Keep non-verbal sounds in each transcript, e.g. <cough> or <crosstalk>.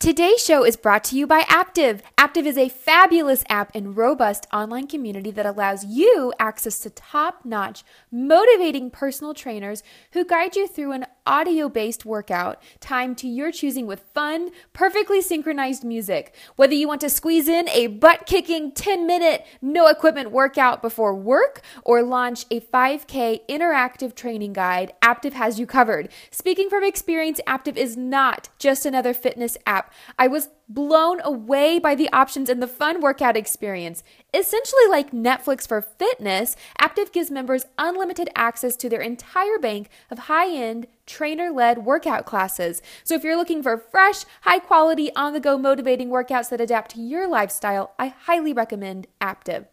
Today's show is brought to you by Aaptiv. Aaptiv is a fabulous app and robust online community that allows you access to top notch, motivating personal trainers who guide you through an audio based workout timed to your choosing with fun, perfectly synchronized music. Whether you want to squeeze in a butt kicking 10 minute, no equipment workout before work or launch a 5K interactive training guide, Aaptiv has you covered. Speaking from experience, Aaptiv is not just another fitness app. I was blown away by the options and the fun workout experience. Essentially, like Netflix for fitness, Aaptiv gives members unlimited access to their entire bank of high end, trainer led workout classes. So, if you're looking for fresh, high quality, on the go motivating workouts that adapt to your lifestyle, I highly recommend Aaptiv.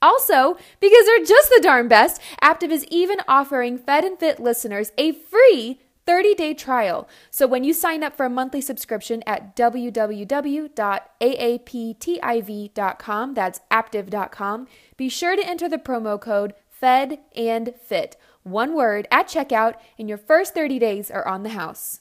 Also, because they're just the darn best, Aaptiv is even offering Fed and Fit listeners a free 30 day trial. So when you sign up for a monthly subscription at www.aaptiv.com, that's aaptiv.com, be sure to enter the promo code FED and FIT, one word, at checkout, and your first 30 days are on the house.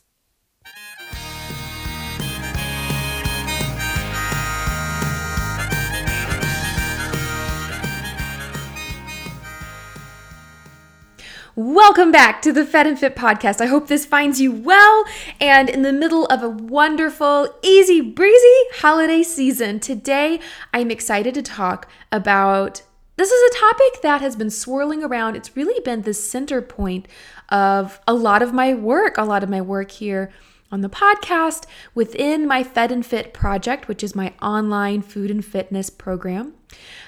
Welcome back to the Fed and Fit podcast. I hope this finds you well and in the middle of a wonderful, easy breezy holiday season. Today, I'm excited to talk about this is a topic that has been swirling around. It's really been the center point of a lot of my work, a lot of my work here on the podcast within my Fed and Fit project, which is my online food and fitness program.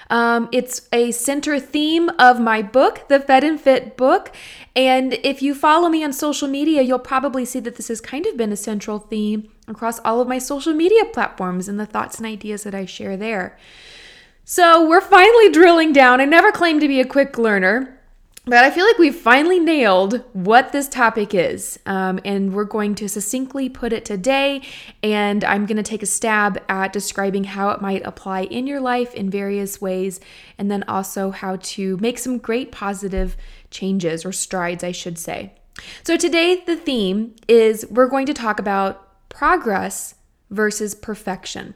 Um, it's a center theme of my book, the Fed and Fit book. And if you follow me on social media, you'll probably see that this has kind of been a central theme across all of my social media platforms and the thoughts and ideas that I share there. So we're finally drilling down. I never claimed to be a quick learner. But I feel like we've finally nailed what this topic is. Um, and we're going to succinctly put it today. And I'm going to take a stab at describing how it might apply in your life in various ways. And then also how to make some great positive changes or strides, I should say. So today, the theme is we're going to talk about progress versus perfection.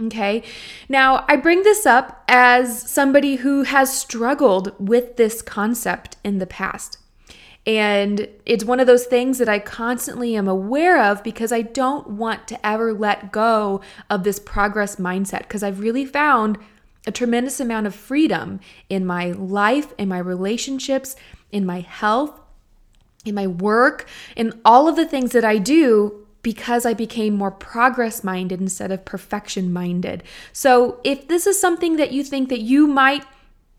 Okay. Now, I bring this up as somebody who has struggled with this concept in the past. And it's one of those things that I constantly am aware of because I don't want to ever let go of this progress mindset because I've really found a tremendous amount of freedom in my life, in my relationships, in my health, in my work, in all of the things that I do because I became more progress minded instead of perfection minded. So, if this is something that you think that you might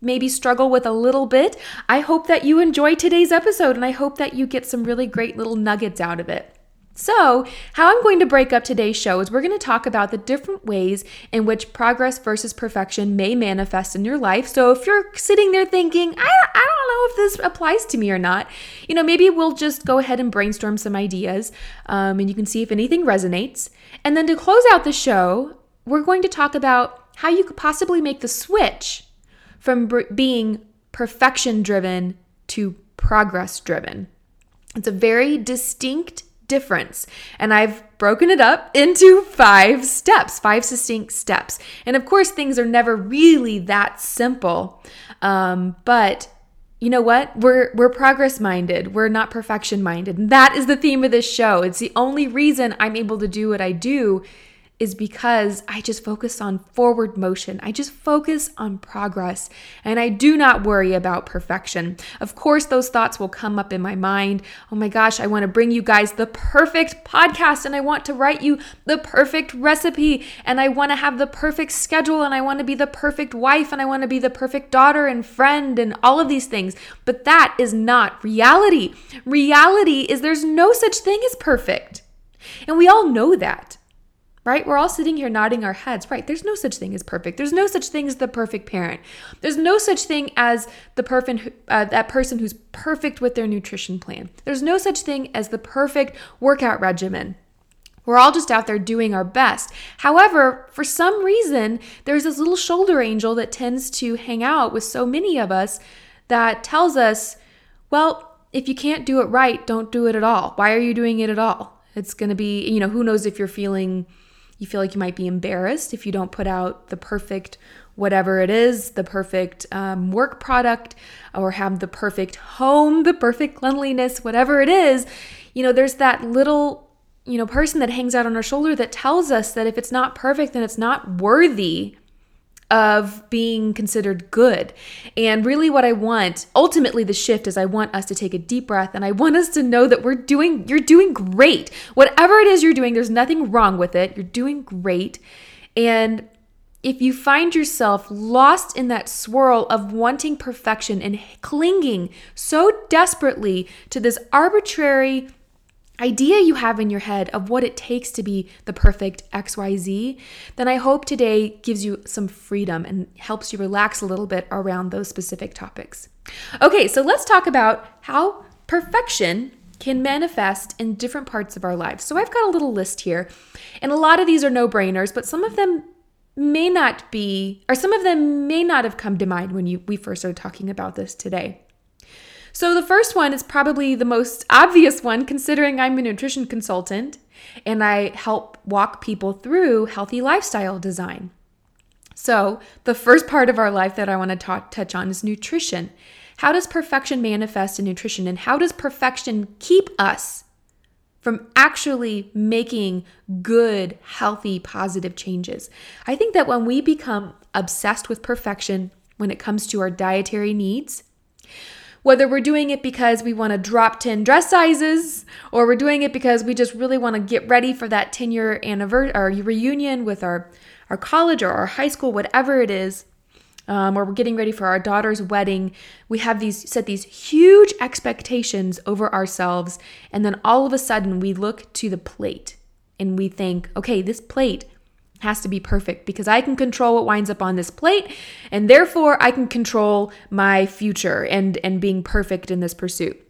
maybe struggle with a little bit, I hope that you enjoy today's episode and I hope that you get some really great little nuggets out of it. So, how I'm going to break up today's show is we're going to talk about the different ways in which progress versus perfection may manifest in your life. So, if you're sitting there thinking, I, I don't know if this applies to me or not, you know, maybe we'll just go ahead and brainstorm some ideas um, and you can see if anything resonates. And then to close out the show, we're going to talk about how you could possibly make the switch from br- being perfection driven to progress driven. It's a very distinct difference. And I've broken it up into five steps, five succinct steps. And of course, things are never really that simple. Um, but you know what? We're we're progress minded. We're not perfection minded. And that is the theme of this show. It's the only reason I'm able to do what I do is because I just focus on forward motion. I just focus on progress and I do not worry about perfection. Of course, those thoughts will come up in my mind. Oh my gosh, I want to bring you guys the perfect podcast and I want to write you the perfect recipe and I want to have the perfect schedule and I want to be the perfect wife and I want to be the perfect daughter and friend and all of these things. But that is not reality. Reality is there's no such thing as perfect. And we all know that right? We're all sitting here nodding our heads, right? There's no such thing as perfect. There's no such thing as the perfect parent. There's no such thing as the perfect uh, that person who's perfect with their nutrition plan. There's no such thing as the perfect workout regimen. We're all just out there doing our best. However, for some reason, there's this little shoulder angel that tends to hang out with so many of us that tells us, well, if you can't do it right, don't do it at all. Why are you doing it at all? It's going to be, you know, who knows if you're feeling, you feel like you might be embarrassed if you don't put out the perfect whatever it is, the perfect um, work product, or have the perfect home, the perfect cleanliness, whatever it is. You know, there's that little, you know, person that hangs out on our shoulder that tells us that if it's not perfect, then it's not worthy of being considered good. And really, what I want, ultimately, the shift is I want us to take a deep breath and I want us to know that we're doing, you're doing great. Whatever it is you're doing, there's nothing wrong with it. You're doing great. And if you find yourself lost in that swirl of wanting perfection and clinging so desperately to this arbitrary idea you have in your head of what it takes to be the perfect XYZ, then I hope today gives you some freedom and helps you relax a little bit around those specific topics. Okay, so let's talk about how perfection can manifest in different parts of our lives. So I've got a little list here, and a lot of these are no brainers, but some of them may not be, or some of them may not have come to mind when you we first started talking about this today. So, the first one is probably the most obvious one, considering I'm a nutrition consultant and I help walk people through healthy lifestyle design. So, the first part of our life that I want to touch on is nutrition. How does perfection manifest in nutrition, and how does perfection keep us from actually making good, healthy, positive changes? I think that when we become obsessed with perfection when it comes to our dietary needs, whether we're doing it because we want to drop 10 dress sizes or we're doing it because we just really want to get ready for that 10 year anniversary or reunion with our, our college or our high school, whatever it is, um, or we're getting ready for our daughter's wedding, we have these set these huge expectations over ourselves, and then all of a sudden we look to the plate and we think, okay, this plate has to be perfect because I can control what winds up on this plate and therefore I can control my future and and being perfect in this pursuit.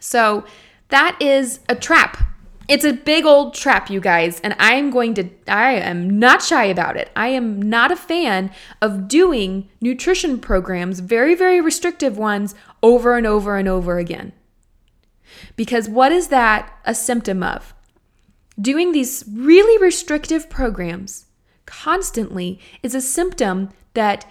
So that is a trap. It's a big old trap, you guys, and I'm going to I am not shy about it. I am not a fan of doing nutrition programs, very very restrictive ones over and over and over again. Because what is that a symptom of? Doing these really restrictive programs constantly is a symptom that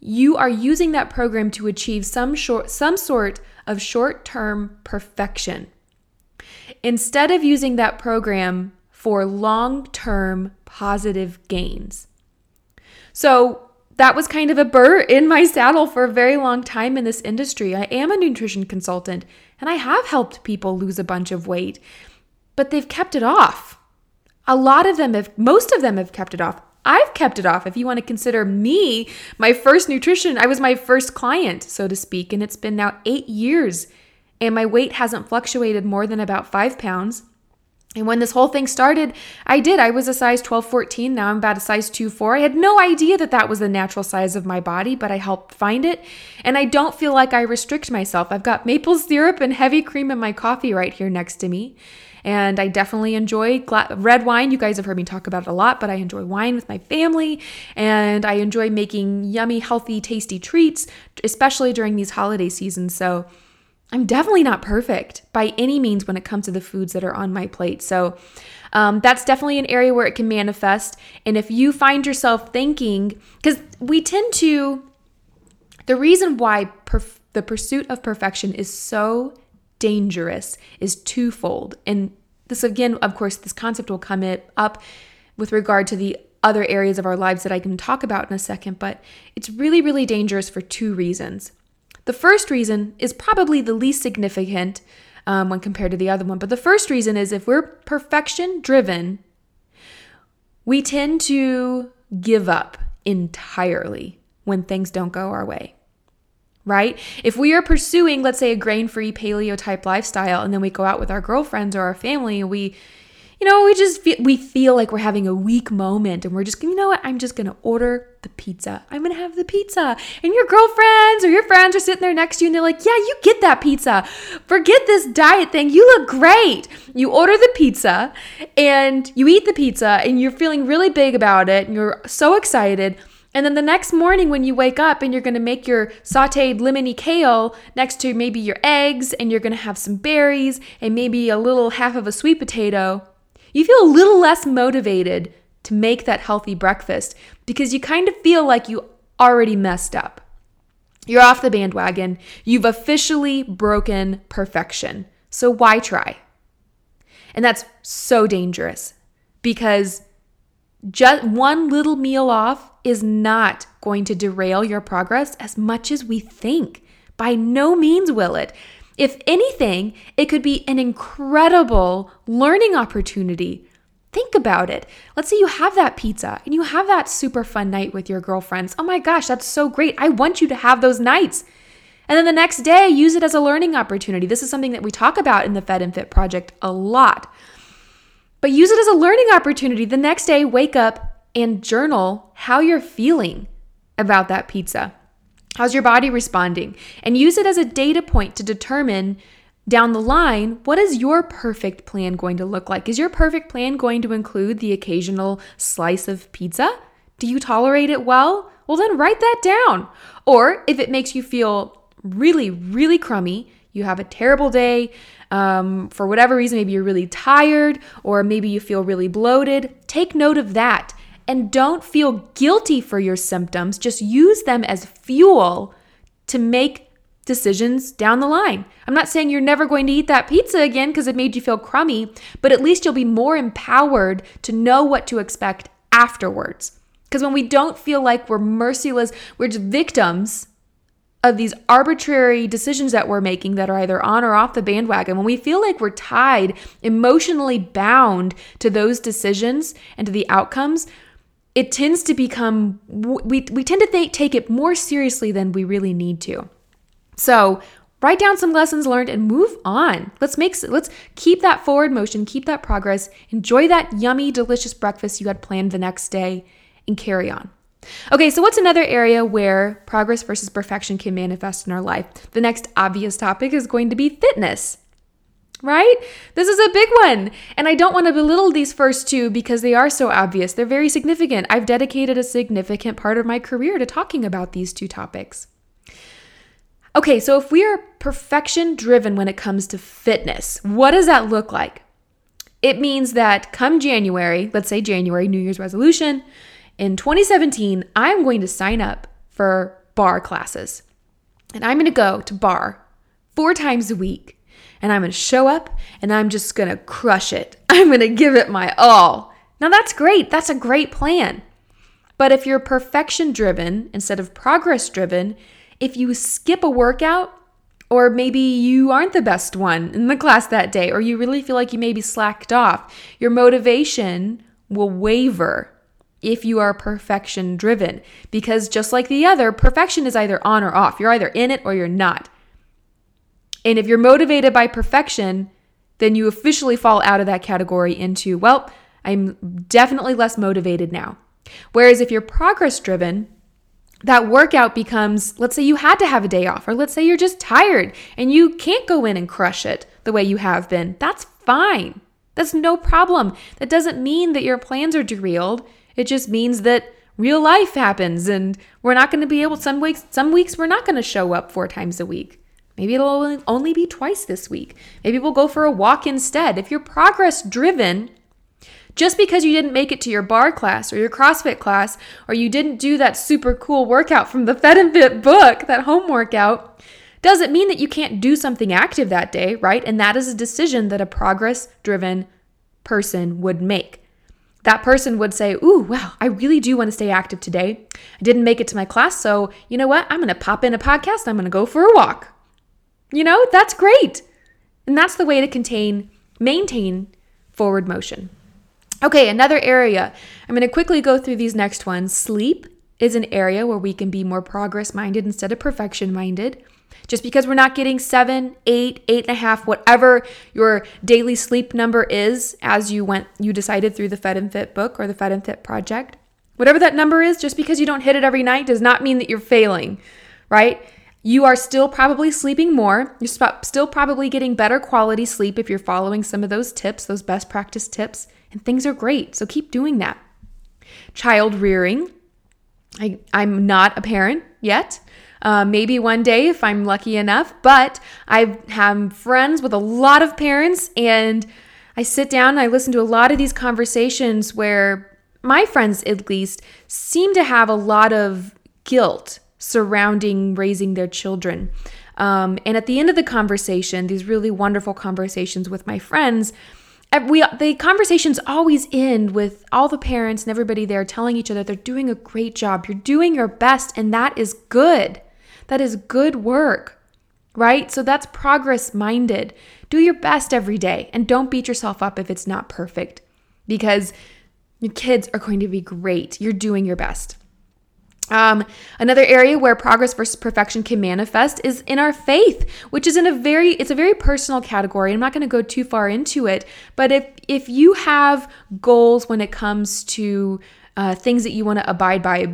you are using that program to achieve some short some sort of short-term perfection instead of using that program for long-term positive gains. So, that was kind of a burr in my saddle for a very long time in this industry. I am a nutrition consultant and I have helped people lose a bunch of weight, but they've kept it off. A lot of them have, most of them have kept it off. I've kept it off. If you want to consider me my first nutrition, I was my first client, so to speak, and it's been now eight years, and my weight hasn't fluctuated more than about five pounds. And when this whole thing started, I did. I was a size 12, 14. Now I'm about a size 2, 4. I had no idea that that was the natural size of my body, but I helped find it. And I don't feel like I restrict myself. I've got maple syrup and heavy cream in my coffee right here next to me. And I definitely enjoy gla- red wine. You guys have heard me talk about it a lot, but I enjoy wine with my family. And I enjoy making yummy, healthy, tasty treats, especially during these holiday seasons. So I'm definitely not perfect by any means when it comes to the foods that are on my plate. So um, that's definitely an area where it can manifest. And if you find yourself thinking, because we tend to, the reason why perf- the pursuit of perfection is so dangerous is twofold. And this, again, of course, this concept will come up with regard to the other areas of our lives that I can talk about in a second, but it's really, really dangerous for two reasons. The first reason is probably the least significant um, when compared to the other one, but the first reason is if we're perfection driven, we tend to give up entirely when things don't go our way right? If we are pursuing, let's say, a grain free paleo type lifestyle, and then we go out with our girlfriends or our family and we, you know, we just feel, we feel like we're having a weak moment and we're just, you know what, I'm just gonna order the pizza. I'm gonna have the pizza. And your girlfriends or your friends are sitting there next to you and they're like, yeah, you get that pizza. Forget this diet thing. You look great. You order the pizza and you eat the pizza and you're feeling really big about it and you're so excited and then the next morning, when you wake up and you're gonna make your sauteed lemony kale next to maybe your eggs, and you're gonna have some berries and maybe a little half of a sweet potato, You feel a little less motivated to make that healthy breakfast because you kind of feel like you already messed up. You're off the bandwagon. You've officially broken perfection. So why try? And that's so dangerous because just one little meal off is not going to derail your progress as much as we think. By no means will it. If anything, it could be an incredible learning opportunity. Think about it. Let's say you have that pizza and you have that super fun night with your girlfriends. Oh my gosh, that's so great. I want you to have those nights. And then the next day, use it as a learning opportunity. This is something that we talk about in the Fed and Fit project a lot. But use it as a learning opportunity. The next day, wake up and journal how you're feeling about that pizza. How's your body responding? And use it as a data point to determine down the line what is your perfect plan going to look like? Is your perfect plan going to include the occasional slice of pizza? Do you tolerate it well? Well, then write that down. Or if it makes you feel really, really crummy, you have a terrible day, um, for whatever reason, maybe you're really tired or maybe you feel really bloated, take note of that. And don't feel guilty for your symptoms. Just use them as fuel to make decisions down the line. I'm not saying you're never going to eat that pizza again because it made you feel crummy, but at least you'll be more empowered to know what to expect afterwards. Because when we don't feel like we're merciless, we're just victims of these arbitrary decisions that we're making that are either on or off the bandwagon, when we feel like we're tied, emotionally bound to those decisions and to the outcomes, it tends to become, we, we tend to th- take it more seriously than we really need to. So, write down some lessons learned and move on. Let's make let's keep that forward motion, keep that progress, enjoy that yummy delicious breakfast you had planned the next day and carry on. Okay, so what's another area where progress versus perfection can manifest in our life? The next obvious topic is going to be fitness. Right? This is a big one. And I don't want to belittle these first two because they are so obvious. They're very significant. I've dedicated a significant part of my career to talking about these two topics. Okay, so if we are perfection driven when it comes to fitness, what does that look like? It means that come January, let's say January, New Year's resolution, in 2017, I'm going to sign up for barre classes. And I'm going to go to barre four times a week. And I'm going to show up and I'm just going to crush it. <laughs> I'm going to give it my all. Now, that's great. That's a great plan. But if you're perfection driven instead of progress driven, if you skip a workout, or maybe you aren't the best one in the class that day, or you really feel like you maybe slacked off, your motivation will waver if you are perfection driven. Because just like the other, perfection is either on or off. You're either in it or you're not. And if you're motivated by perfection, then you officially fall out of that category into, well, I'm definitely less motivated now. Whereas if you're progress driven, that workout becomes, let's say you had to have a day off, or let's say you're just tired and you can't go in and crush it the way you have been. That's fine. That's no problem. That doesn't mean that your plans are derailed. It just means that real life happens and we're not going to be able some weeks some weeks we're not going to show up four times a week. Maybe it'll only be twice this week. Maybe we'll go for a walk instead. If you're progress driven, just because you didn't make it to your barre class or your CrossFit class, or you didn't do that super cool workout from the <laughs> Fed and Fit book, that home workout, doesn't mean that you can't do something active that day, right? And that is a decision that a progress driven person would make that person would say, Ooh, wow, I really do want to stay active today. I didn't make it to my class, so you know what? I'm going to pop in a podcast. I'm going to go for a walk. You know, that's great. And that's the way to contain, maintain forward motion. Okay, another area. I'm going to quickly go through these next ones. Sleep is an area where we can be more progress minded instead of perfection minded. Just because we're not getting seven, eight, eight and a half, whatever your daily sleep number is as you went, you decided through the Fed and Fit book or the Fed and Fit project, whatever that number is, just because you don't hit it every night does not mean that you're failing, right? You are still probably sleeping more. You're still probably getting better quality sleep if you're following some of those tips, those best practice tips, and things are great. So keep doing that. Child rearing. I, I'm not a parent yet. Uh, maybe one day if I'm lucky enough, but I have friends with a lot of parents and I sit down and I listen to a lot of these conversations where my friends, at least, seem to have a lot of guilt surrounding raising their children. Um, and at the end of the conversation, these really wonderful conversations with my friends, we the conversations always end with all the parents and everybody there telling each other they're doing a great job. You're doing your best, and that is good. That is good work, right? So that's progress minded. Do your best every day and don't beat yourself up if it's not perfect because your kids are going to be great. You're doing your best. Um, another area where progress versus perfection can manifest is in our faith, which is in a very it's a very personal category. I'm not going to go too far into it, but if if you have goals when it comes to uh, things that you want to abide by,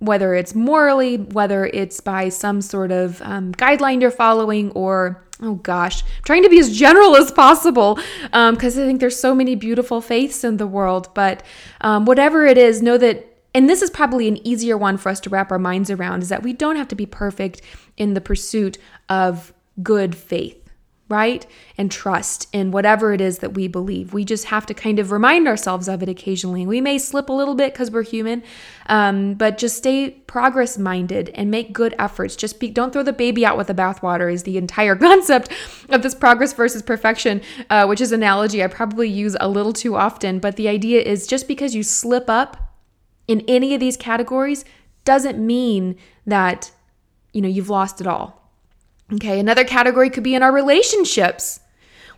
whether it's morally, whether it's by some sort of um, guideline you're following, or oh gosh, I'm trying to be as general as possible because um, I think there's so many beautiful faiths in the world. But um, whatever it is, know that and this is probably an easier one for us to wrap our minds around is that we don't have to be perfect in the pursuit of good faith right? And trust in whatever it is that we believe. We just have to kind of remind ourselves of it occasionally. We may slip a little bit because we're human, um, but just stay progress minded and make good efforts. Just be, don't throw the baby out with the bathwater, is the entire <laughs> concept of this progress versus perfection, uh, which is analogy I probably use a little too often. But the idea is just because you slip up in any of these categories doesn't mean that you know you've lost it all. Okay, another category could be in our relationships.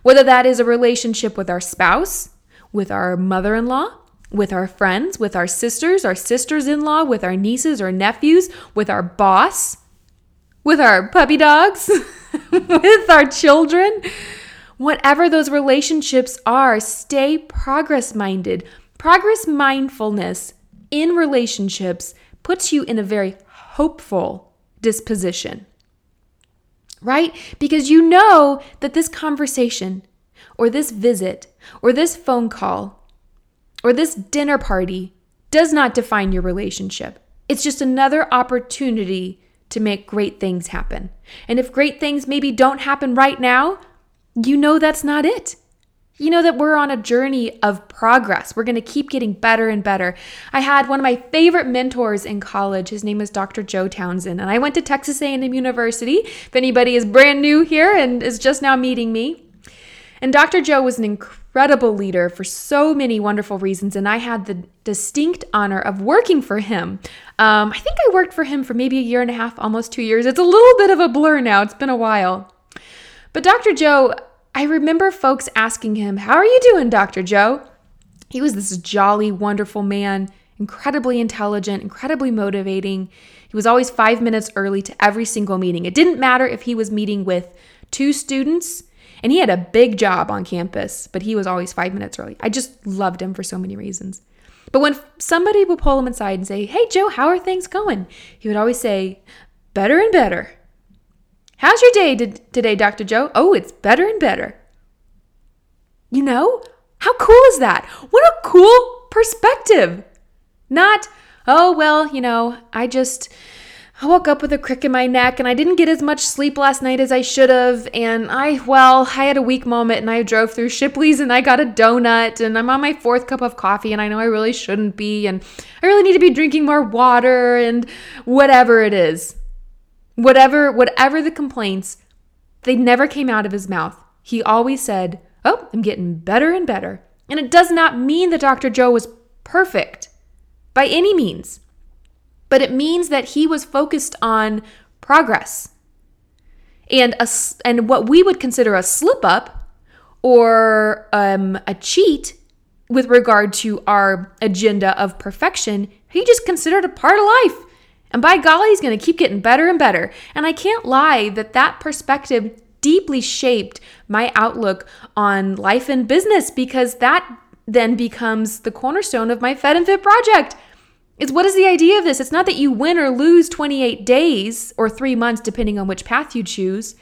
Whether that is a relationship with our spouse, with our mother-in-law, with our friends, with our sisters, our sisters-in-law, with our nieces or nephews, with our boss, with our puppy dogs, <laughs> with our children. Whatever those relationships are, stay progress minded. Progress mindfulness in relationships puts you in a very hopeful disposition, right? Because you know that this conversation or this visit or this phone call or this dinner party does not define your relationship. It's just another opportunity to make great things happen. And if great things maybe don't happen right now, you know that's not it. You know that we're on a journey of progress. We're going to keep getting better and better. I had one of my favorite mentors in college. His name is Dr. Joe Townsend, and I went to Texas A&M University. If anybody is brand new here and is just now meeting me, and Dr. Joe was an incredible leader for so many wonderful reasons, and I had the distinct honor of working for him. Um, I think I worked for him for maybe a year and a half, almost two years. It's a little bit of a blur now. It's been a while. But Dr. Joe, I remember folks asking him, How are you doing, Dr. Joe? He was this jolly, wonderful man, incredibly intelligent, incredibly motivating. He was always five minutes early to every single meeting. It didn't matter if he was meeting with two students, and he had a big job on campus, but he was always five minutes early. I just loved him for so many reasons. But when somebody would pull him aside and say, Hey, Joe, how are things going? He would always say, Better and better. How's your day today, Dr. Joe? Oh, it's better and better. You know? How cool is that? What a cool perspective. Not, oh, well, you know, I just. I woke up with a crick in my neck and I didn't get as much sleep last night as I should have. And I, well, I had a weak moment and I drove through Shipley's and I got a donut and I'm on my fourth cup of coffee and I know I really shouldn't be. And I really need to be drinking more water and whatever it is. Whatever whatever the complaints, they never came out of his mouth. He always said, "Oh, I'm getting better and better." And it does not mean that Dr. Joe was perfect by any means. But it means that he was focused on progress. And a, and what we would consider a slip up or um, a cheat with regard to our agenda of perfection, he just considered a part of life. And by golly, he's going to keep getting better and better. And I can't lie that that perspective deeply shaped my outlook on life and business because that then becomes the cornerstone of my Fed and Fit project. It's what is the idea of this? It's not that you win or lose 28 days or three months, depending on which path you choose.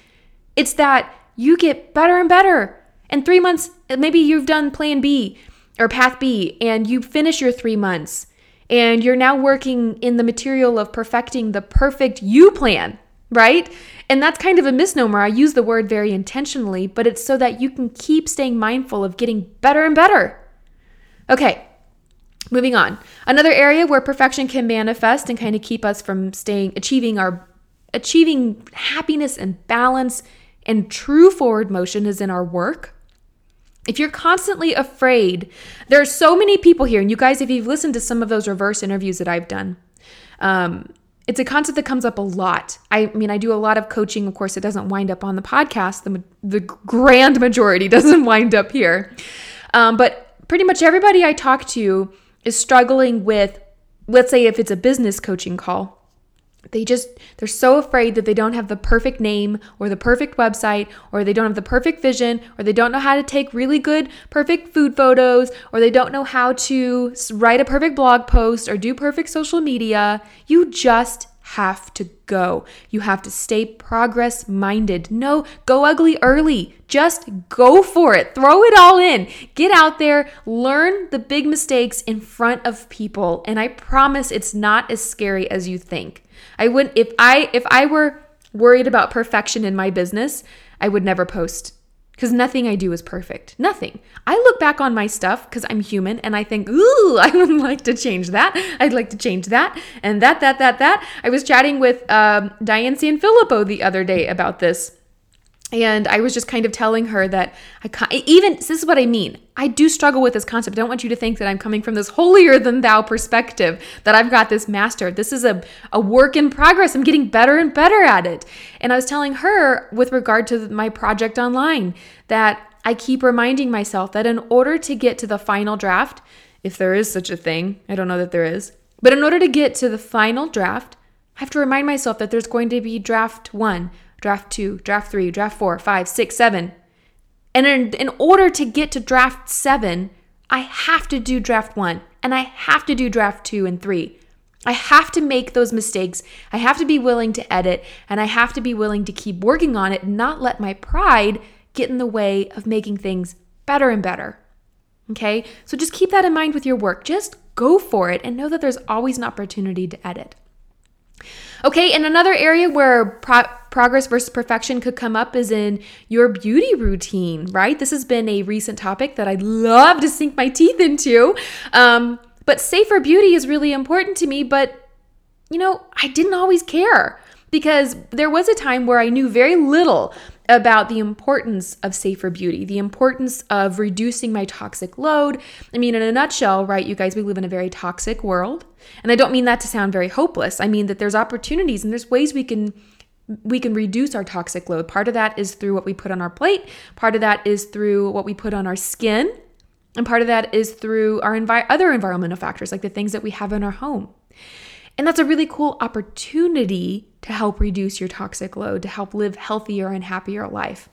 It's that you get better and better. And three months, maybe you've done plan B or path B and you finish your three months and you're now working in the material of perfecting the perfect you plan, right? And that's kind of a misnomer. I use the word very intentionally, but it's so that you can keep staying mindful of getting better and better. Okay, moving on. Another area where perfection can manifest and kind of keep us from staying achieving our achieving happiness and balance and true forward motion is in our work. If you're constantly afraid, there are so many people here, and you guys, if you've listened to some of those reverse interviews that I've done, um, it's a concept that comes up a lot. I mean, I do a lot of coaching. Of course, it doesn't wind up on the podcast. The, the grand majority <laughs> doesn't wind up here. Um, but pretty much everybody I talk to is struggling with, let's say, if it's a business coaching call, they just they're so afraid that they don't have the perfect name or the perfect website or they don't have the perfect vision or they don't know how to take really good perfect food photos or they don't know how to write a perfect blog post or do perfect social media you just have to go. You have to stay progress minded. No, go ugly early. Just go for it. Throw it all in. Get out there, learn the big mistakes in front of people, and I promise it's not as scary as you think. I wouldn't if I if I were worried about perfection in my business, I would never post because nothing I do is perfect. Nothing. I look back on my stuff because I'm human and I think, ooh, <laughs> I would like to change that. I'd like to change that and that, that, that, that. I was chatting with um, Diane Sanfilippo the other day about this. And I was just kind of telling her that I even this is what I mean. I do struggle with this concept. I don't want you to think that I'm coming from this holier than thou perspective that I've got this mastered. This is a, a work in progress. I'm getting better and better at it. And I was telling her with regard to my project online that I keep reminding myself that in order to get to the final draft, if there is such a thing, I don't know that there is, but in order to get to the final draft, I have to remind myself that there's going to be draft one, draft two, draft three, draft four, five, six, seven. And in, in order to get to draft seven, I have to do draft one and I have to do draft two and three. I have to make those mistakes. I have to be willing to edit and I have to be willing to keep working on it and not let my pride get in the way of making things better and better. Okay? So just keep that in mind with your work. Just go for it and know that there's always an opportunity to edit. Okay, and another area where pro- progress versus perfection could come up is in your beauty routine, right? This has been a recent topic that I'd love to sink my teeth into. Um, but safer beauty is really important to me, but you know, I didn't always care because there was a time where I knew very little about the importance of safer beauty, the importance of reducing my toxic load. I mean, in a nutshell, right, you guys, we live in a very toxic world. And I don't mean that to sound very hopeless. I mean that there's opportunities and there's ways we can we can reduce our toxic load. Part of that is through what we put on our plate, part of that is through what we put on our skin, and part of that is through our envi- other environmental factors like the things that we have in our home. And that's a really cool opportunity to help reduce your toxic load, to help live healthier and happier life.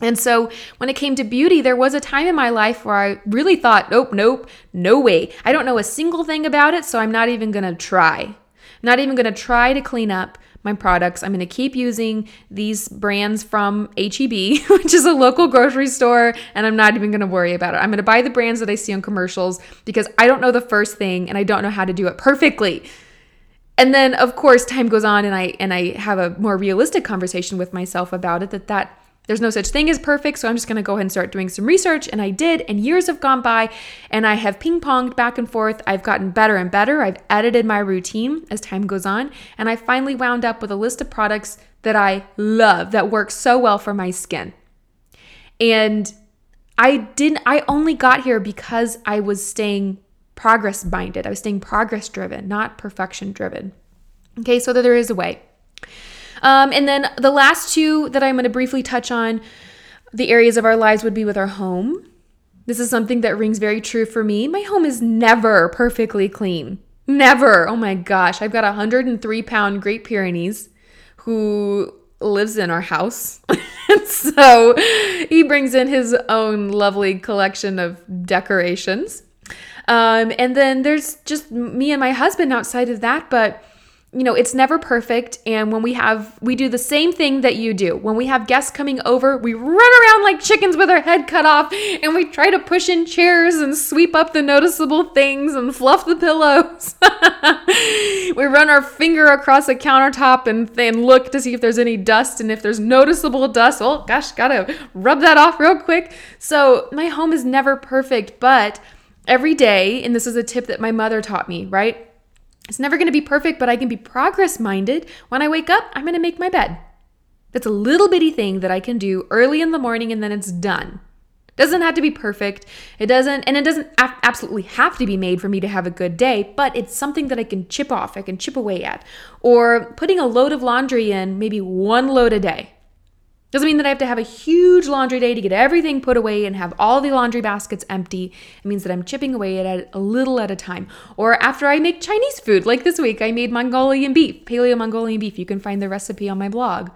And so when it came to beauty, there was a time in my life where I really thought, nope, nope, no way. I don't know a single thing about it, so I'm not even gonna try. I'm not even gonna try to clean up my products. I'm going to keep using these brands from HEB, <laughs> which is a local grocery store, and I'm not even going to worry about it. I'm going to buy the brands that I see on commercials because I don't know the first thing and I don't know how to do it perfectly. And then of course time goes on and I and I have a more realistic conversation with myself about it that that there's no such thing as perfect, so I'm just to go ahead and start doing some research. And I did, and years have gone by, and I have ping ponged back and forth. I've gotten better and better. I've edited my routine as time goes on, and I finally wound up with a list of products that I love that work so well for my skin. And I didn't, I only got here because I was staying progress minded. I was staying progress driven, not perfection driven. Okay, so there is a way. Um, and then the last two that I'm going to briefly touch on the areas of our lives would be with our home. This is something that rings very true for me. My home is never perfectly clean. Never. Oh my gosh. I've got a 103 pound Great Pyrenees who lives in our house. <laughs> so he brings in his own lovely collection of decorations. Um, and then there's just me and my husband outside of that. But you know, it's never perfect. And when we have, we do the same thing that you do. When we have guests coming over, we run around like chickens with our head cut off and we try to push in chairs and sweep up the noticeable things and fluff the pillows. <laughs> we run our finger across the countertop and then look to see if there's any dust. And if there's noticeable dust, oh gosh, gotta rub that off real quick. So my home is never perfect, but every day, and this is a tip that my mother taught me, right? It's never going to be perfect, but I can be progress minded. When I wake up, I'm going to make my bed. That's a little bitty thing that I can do early in the morning and then it's done. It doesn't have to be perfect. It doesn't, and it doesn't absolutely have to be made for me to have a good day, but it's something that I can chip off, I can chip away at. Or putting a load of laundry in, maybe one load a day. Doesn't mean that I have to have a huge laundry day to get everything put away and have all the laundry baskets empty. It means that I'm chipping away at it a little at a time. Or after I make Chinese food, like this week, I made Mongolian beef, paleo Mongolian beef. You can find the recipe on my blog.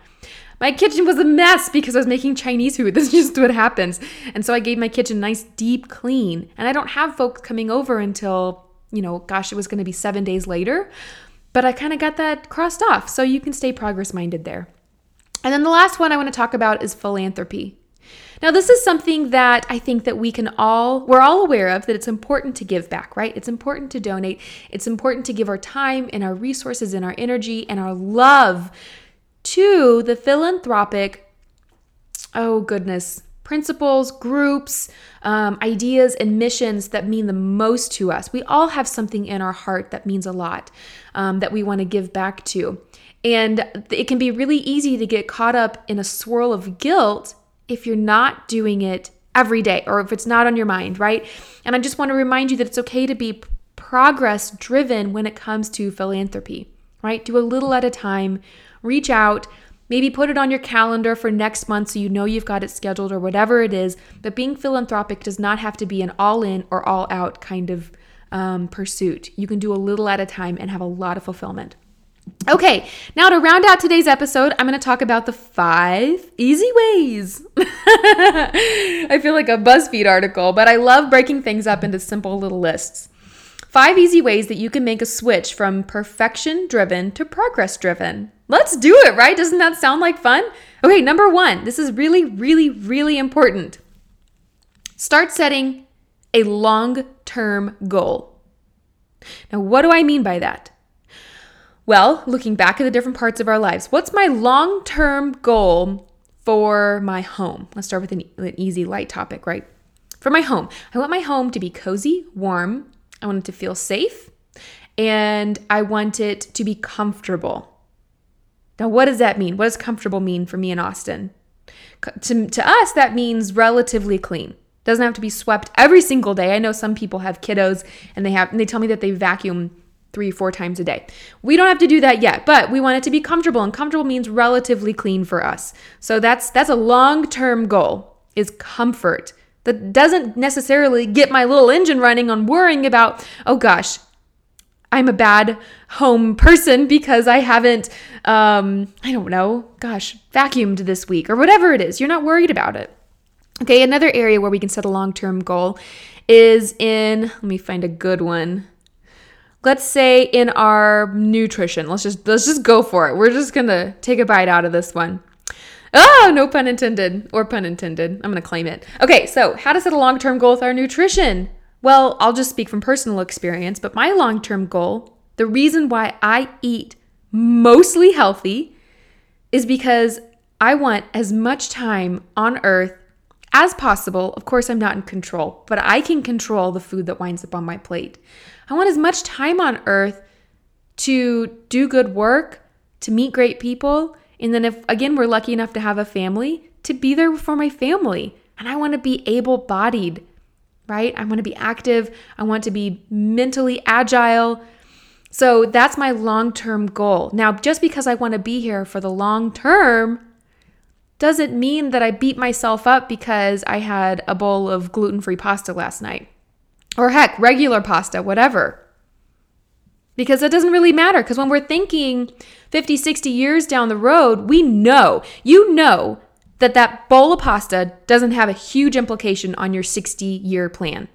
My kitchen was a mess because I was making Chinese food. <laughs> This is just what happens. And so I gave my kitchen a nice deep clean. And I don't have folks coming over until, you know, gosh, it was going to be seven days later. But I kind of got that crossed off. So you can stay progress minded there. And then the last one I want to talk about is philanthropy. Now, this is something that I think that we can all, we're all aware of that it's important to give back, right? It's important to donate. It's important to give our time and our resources and our energy and our love to the philanthropic, oh goodness, principles, groups, um, ideas, and missions that mean the most to us. We all have something in our heart that means a lot um, that we want to give back to. And it can be really easy to get caught up in a swirl of guilt if you're not doing it every day or if it's not on your mind, right? And I just want to remind you that it's okay to be progress driven when it comes to philanthropy, right? Do a little at a time, reach out, maybe put it on your calendar for next month so you know you've got it scheduled or whatever it is. But being philanthropic does not have to be an all in or all out kind of um, pursuit. You can do a little at a time and have a lot of fulfillment. Okay, now to round out today's episode, I'm going to talk about the five easy ways. <laughs> I feel like a BuzzFeed article, but I love breaking things up into simple little lists. Five easy ways that you can make a switch from perfection driven to progress driven. Let's do it, right? Doesn't that sound like fun? Okay, number one, this is really, really, really important. Start setting a long term goal. Now, what do I mean by that? Well, looking back at the different parts of our lives, what's my long term goal for my home? Let's start with an, an, easy, light topic, right? For my home, I want my home to be cozy, warm. I want it to feel safe, and I want it to be comfortable. Now, what does that mean? What does comfortable mean for me in Austin? To, to us, that means relatively clean. Doesn't have to be swept every single day. I know some people have kiddos and they have and they tell me that they vacuum three, four times a day. We don't have to do that yet, but we want it to be comfortable, and comfortable means relatively clean for us. So that's that's a long-term goal is comfort. That doesn't necessarily get my little engine running on worrying about, oh gosh, I'm a bad home person because I haven't, um, I don't know, gosh, vacuumed this week or whatever it is. You're not worried about it. Okay, another area where we can set a long term goal is in, let me find a good one let's say in our nutrition let's just let's just go for it. We're just gonna take a bite out of this one. Oh no pun intended or pun intended. I'm gonna claim it. Okay so how to set a long-term goal with our nutrition? Well i'll just speak from personal experience but my long-term goal the reason why i eat mostly healthy is because i want as much time on earth as possible. Of course, I'm not in control, but I can control the food that winds up on my plate. I want as much time on earth to do good work, to meet great people, and then if again we're lucky enough to have a family, to be there for my family. And I want to be able-bodied, right? I want to be active, I want to be mentally agile. So that's my long-term goal. Now, just because I want to be here for the long term doesn't mean that I beat myself up because I had a bowl of gluten-free pasta last night. Or heck, regular pasta, whatever. Because it doesn't really matter. Because when we're thinking 50, 60 years down the road, we know, you know, that that bowl of pasta doesn't have a huge implication on your 60 year plan,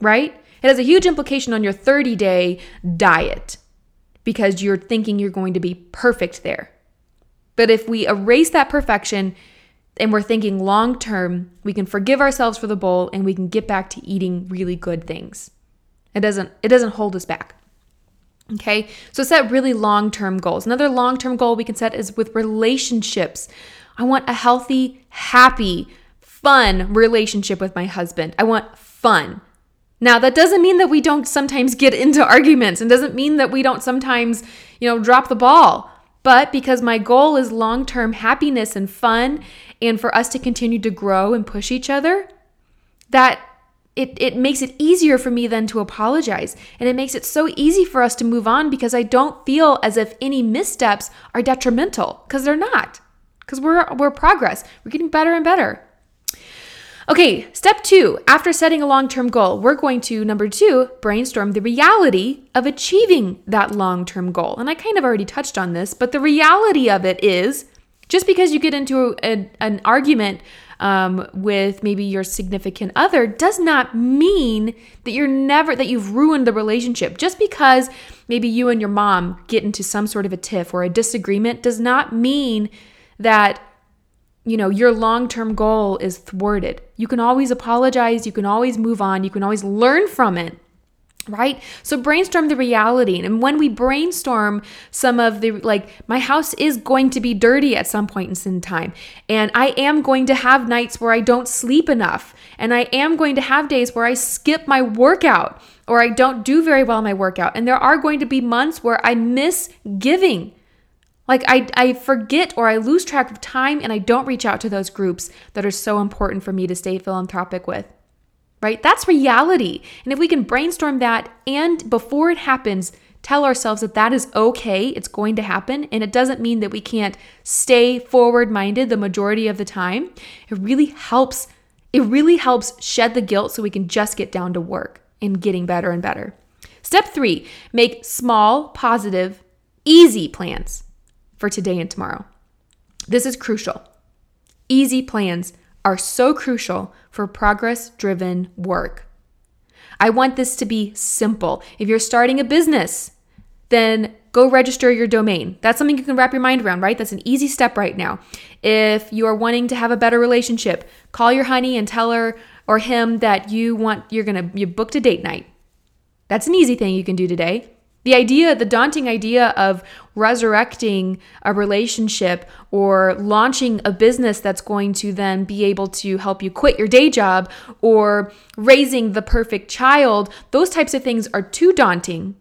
right? It has a huge implication on your 30 day diet. because you're thinking you're going to be perfect there. But if we erase that perfection and we're thinking long term, we can forgive ourselves for the bowl and we can get back to eating really good things. It doesn't it doesn't hold us back. Okay? So set really long-term goals. Another long-term goal we can set is with relationships. I want a healthy, happy, fun relationship with my husband. I want fun. Now, that doesn't mean that we don't sometimes get into arguments and doesn't mean that we don't sometimes, you know, drop the ball. But because my goal is long term happiness and fun, and for us to continue to grow and push each other, that it, it makes it easier for me then to apologize. And it makes it so easy for us to move on because I don't feel as if any missteps are detrimental because they're not. Because we're, we're progress. We're getting better and better. Okay, step two, after setting a long term goal, we're going to, number two, brainstorm the reality of achieving that long term goal. And I kind of already touched on this, but the reality of it is just because you get into a, an argument um, with maybe your significant other does not mean that you're never, that you've ruined the relationship. Just because maybe you and your mom get into some sort of a tiff or a disagreement does not mean that you know, your long term goal is thwarted. You can always apologize, you can always move on, you can always learn from it. Right? So brainstorm the reality. And when we brainstorm some of the, like, my house is going to be dirty at some point in time. And I am going to have nights where I don't sleep enough. And I am going to have days where I skip my workout or I don't do very well my workout. And there are going to be months where I miss giving like I, I forget or I lose track of time and I don't reach out to those groups that are so important for me to stay philanthropic with. Right? That's reality. And if we can brainstorm that and before it happens, tell ourselves that that is okay, it's going to happen, and it doesn't mean that we can't stay forward minded the majority of the time. It really helps. It really helps shed the guilt so we can just get down to work and getting better and better. Step three make small, positive, easy plans for today and tomorrow. This is crucial. Easy plans are so crucial for progress driven work. I want this to be simple. If you're starting a business, then go register your domain. That's something you can wrap your mind around, right? That's an easy step right now. If you are wanting to have a better relationship, call your honey and tell her or him that you want you're going to you booked a date night. That's an easy thing you can do today. The idea, the daunting idea of resurrecting a relationship or launching a business that's going to then be able to help you quit your day job or raising the perfect child, those types of things are too daunting.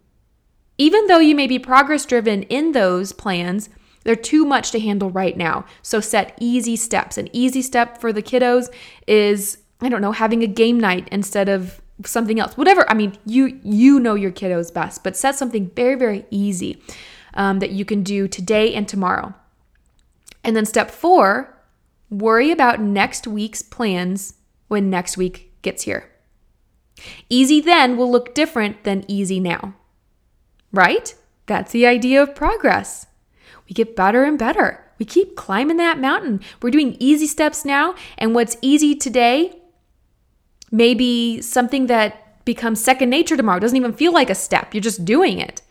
Even though you may be progress driven in those plans, they're too much to handle right now. So set easy steps. An easy step for the kiddos is, I don't know, having a game night instead of something else. Whatever i mean you you know your kiddos best but set something very very easy um, that you can do today and tomorrow. And then step four worry about next week's plans when next week gets here. Easy then will look different than easy now right? That's the idea of progress. We get better and better. We keep climbing that mountain. We're doing easy steps now and what's easy today maybe something that becomes second nature tomorrow doesn't even feel like a step. You're just doing it.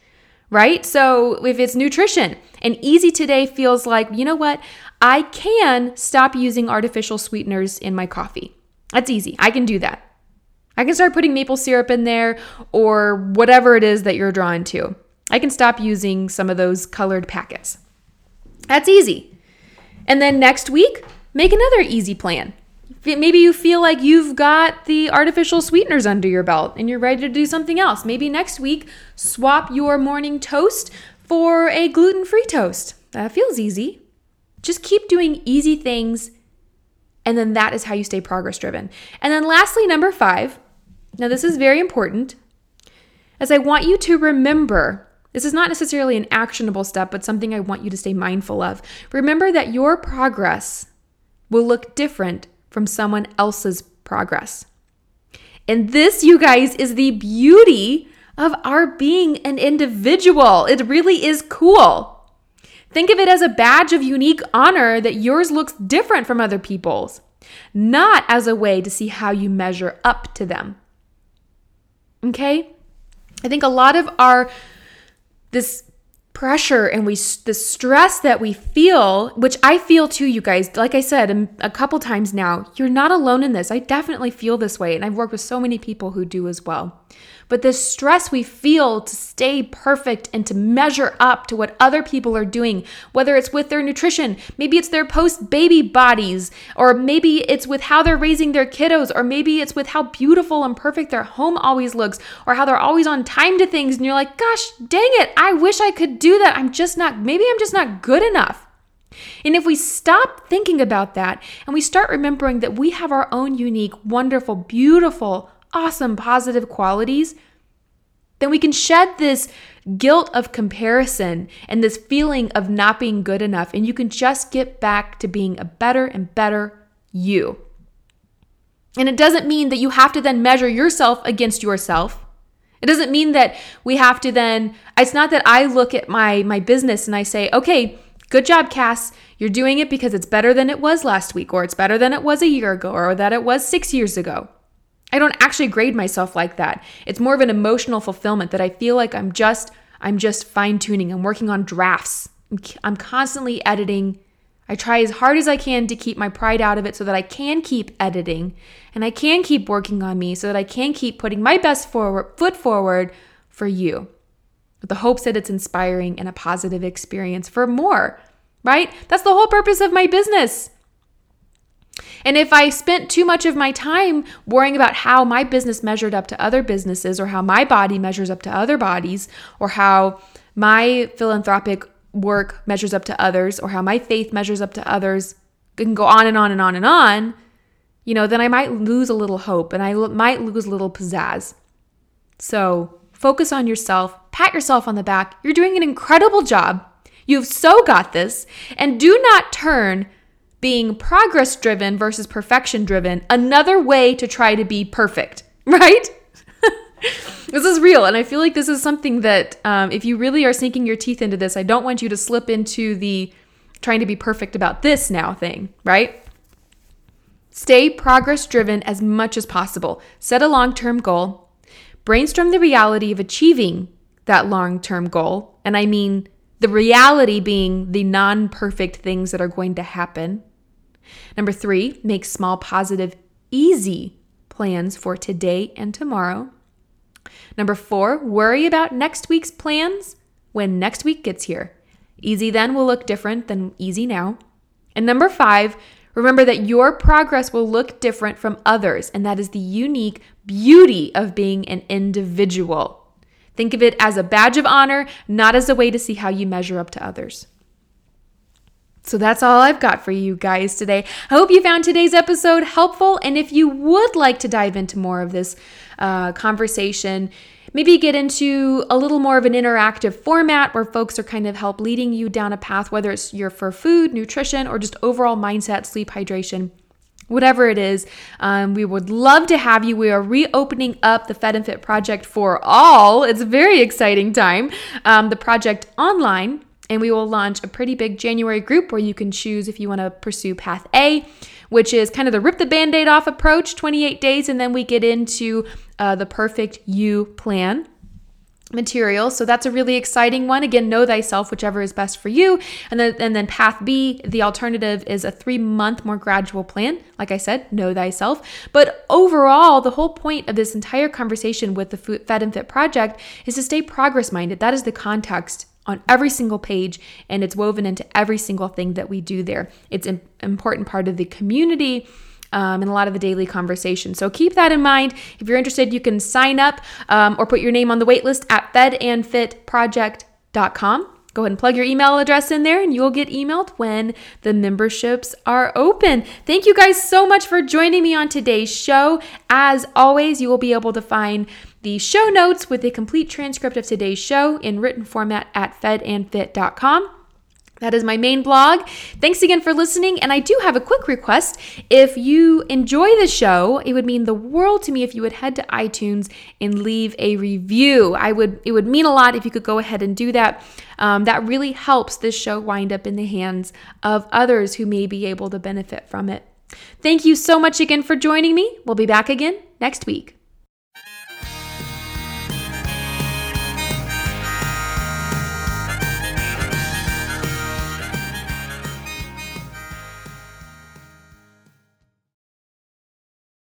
Right? So if it's nutrition and easy today feels like, you know what? I can stop using artificial sweeteners in my coffee. That's easy. I can do that. I can start putting maple syrup in there or whatever it is that you're drawn to. I can stop using some of those colored packets. That's easy. And then next week, make another easy plan. Maybe you feel like you've got the artificial sweeteners under your belt and you're ready to do something else. Maybe next week, swap your morning toast for a gluten free toast. That feels easy. Just keep doing easy things, and then that is how you stay progress driven. And then, lastly, number five now, this is very important, as I want you to remember this is not necessarily an actionable step, but something I want you to stay mindful of. Remember that your progress will look different from someone else's progress. And this, you guys, is the beauty of our being an individual. It really is cool. Think of it as a badge of unique honor that yours looks different from other people's, not as a way to see how you measure up to them. Okay? I think a lot of our this pressure and we the stress that we feel which i feel too you guys like i said um, a couple times now you're not alone in this i definitely feel this way and i've worked with so many people who do as well but the stress we feel to stay perfect and to measure up to what other people are doing, whether it's with their nutrition, maybe it's their post baby bodies, or maybe it's with how they're raising their kiddos, or maybe it's with how beautiful and perfect their home always looks, or how they're always on time to things. And you're like, gosh, dang it, I wish I could do that. I'm just not, maybe I'm just not good enough. And if we stop thinking about that and we start remembering that we have our own unique, wonderful, beautiful, awesome positive qualities, then we can shed this guilt of comparison and this feeling of not being good enough. And you can just get back to being a better and better you. And it doesn't mean that you have to then measure yourself against yourself. It doesn't mean that we have to then it's not that I look at my my business and I say, "Okay, good job, Cass. You're doing it because it's better than it was last week or it's better than it was a year ago or that it was 6 years ago." I don't actually grade myself like that. It's more of an emotional fulfillment that I feel like I'm just I'm just fine tuning. I'm working on drafts. I'm constantly editing. I try as hard as I can to keep my pride out of it so that I can keep editing and I can keep working on me so that I can keep putting my best forward, foot forward for you with the hopes that it's inspiring and a positive experience for more, right? That's the whole purpose of my business. And if I spent too much of my time worrying about how my business measured up to other businesses, or how my body measures up to other bodies, or how my philanthropic work measures up to others, or how my faith measures up to others, can go on and on and on and on, you know, then I might lose a little hope and I might lose a little pizzazz. So focus on yourself, pat yourself on the back. You're doing an incredible job. You've so got this. And do not turn being progress driven versus perfection driven, another way to try to be perfect, <laughs> right? <laughs> this is real. And I feel like this is something that um, if you really are sinking your teeth into this, I don't want you to slip into the trying to be perfect about this now thing, right? Stay progress driven as much as possible. Set a long term goal. Brainstorm the reality of achieving that long term goal. And I mean the reality being the non perfect things that are going to happen. Number three, make small, positive, easy plans for today and tomorrow. Number four, worry about next week's plans when next week gets here. Easy then will look different than easy now. And number five, remember that your progress will look different from others, and that is the unique beauty of being an individual. Think of it as a badge of honor, not as a way to see how you measure up to others. So that's all I've got for you guys today. I hope you found today's episode helpful. And if you would like to dive into more of this uh, conversation, maybe get into a little more of an interactive format where folks are kind of help leading you down a path, whether it's your for food, nutrition, or just overall mindset, sleep, hydration. Whatever it is, um, we would love to have you. We are reopening up the Fed and Fit project for all. It's a very exciting time. Um, the project online and we will launch a pretty big January group where you can choose if you want to pursue Path A, which is kind of the rip the band aid off approach, 28 days, and then we get into uh, the perfect you plan material. So that's a really exciting one. Again, know thyself, whichever is best for you. And then and then path B, the alternative is a 3-month more gradual plan. Like I said, know thyself. But overall, the whole point of this entire conversation with the Fed and Fit project is to stay progress minded. That is the context on every single page and it's woven into every single thing that we do there. It's an important part of the community. Um, and a lot of the daily conversation. So keep that in mind. If you're interested, you can sign up um, or put your name on the waitlist at fedandfitproject.com. Go ahead and plug your email address in there and you'll get emailed when the memberships are open. Thank you guys so much for joining me on today's show. As always, you will be able to find the show notes with a complete transcript of today's show in written format at fedandfit.com. That is my main blog. Thanks again for listening. And I do have a quick request. If you enjoy the show, it would mean the world to me if you would head to iTunes and leave a review. I would it would mean a lot if you could go ahead and do that. Um, that really helps this show wind up in the hands of others who may be able to benefit from it. Thank you so much again for joining me. We'll be back again next week.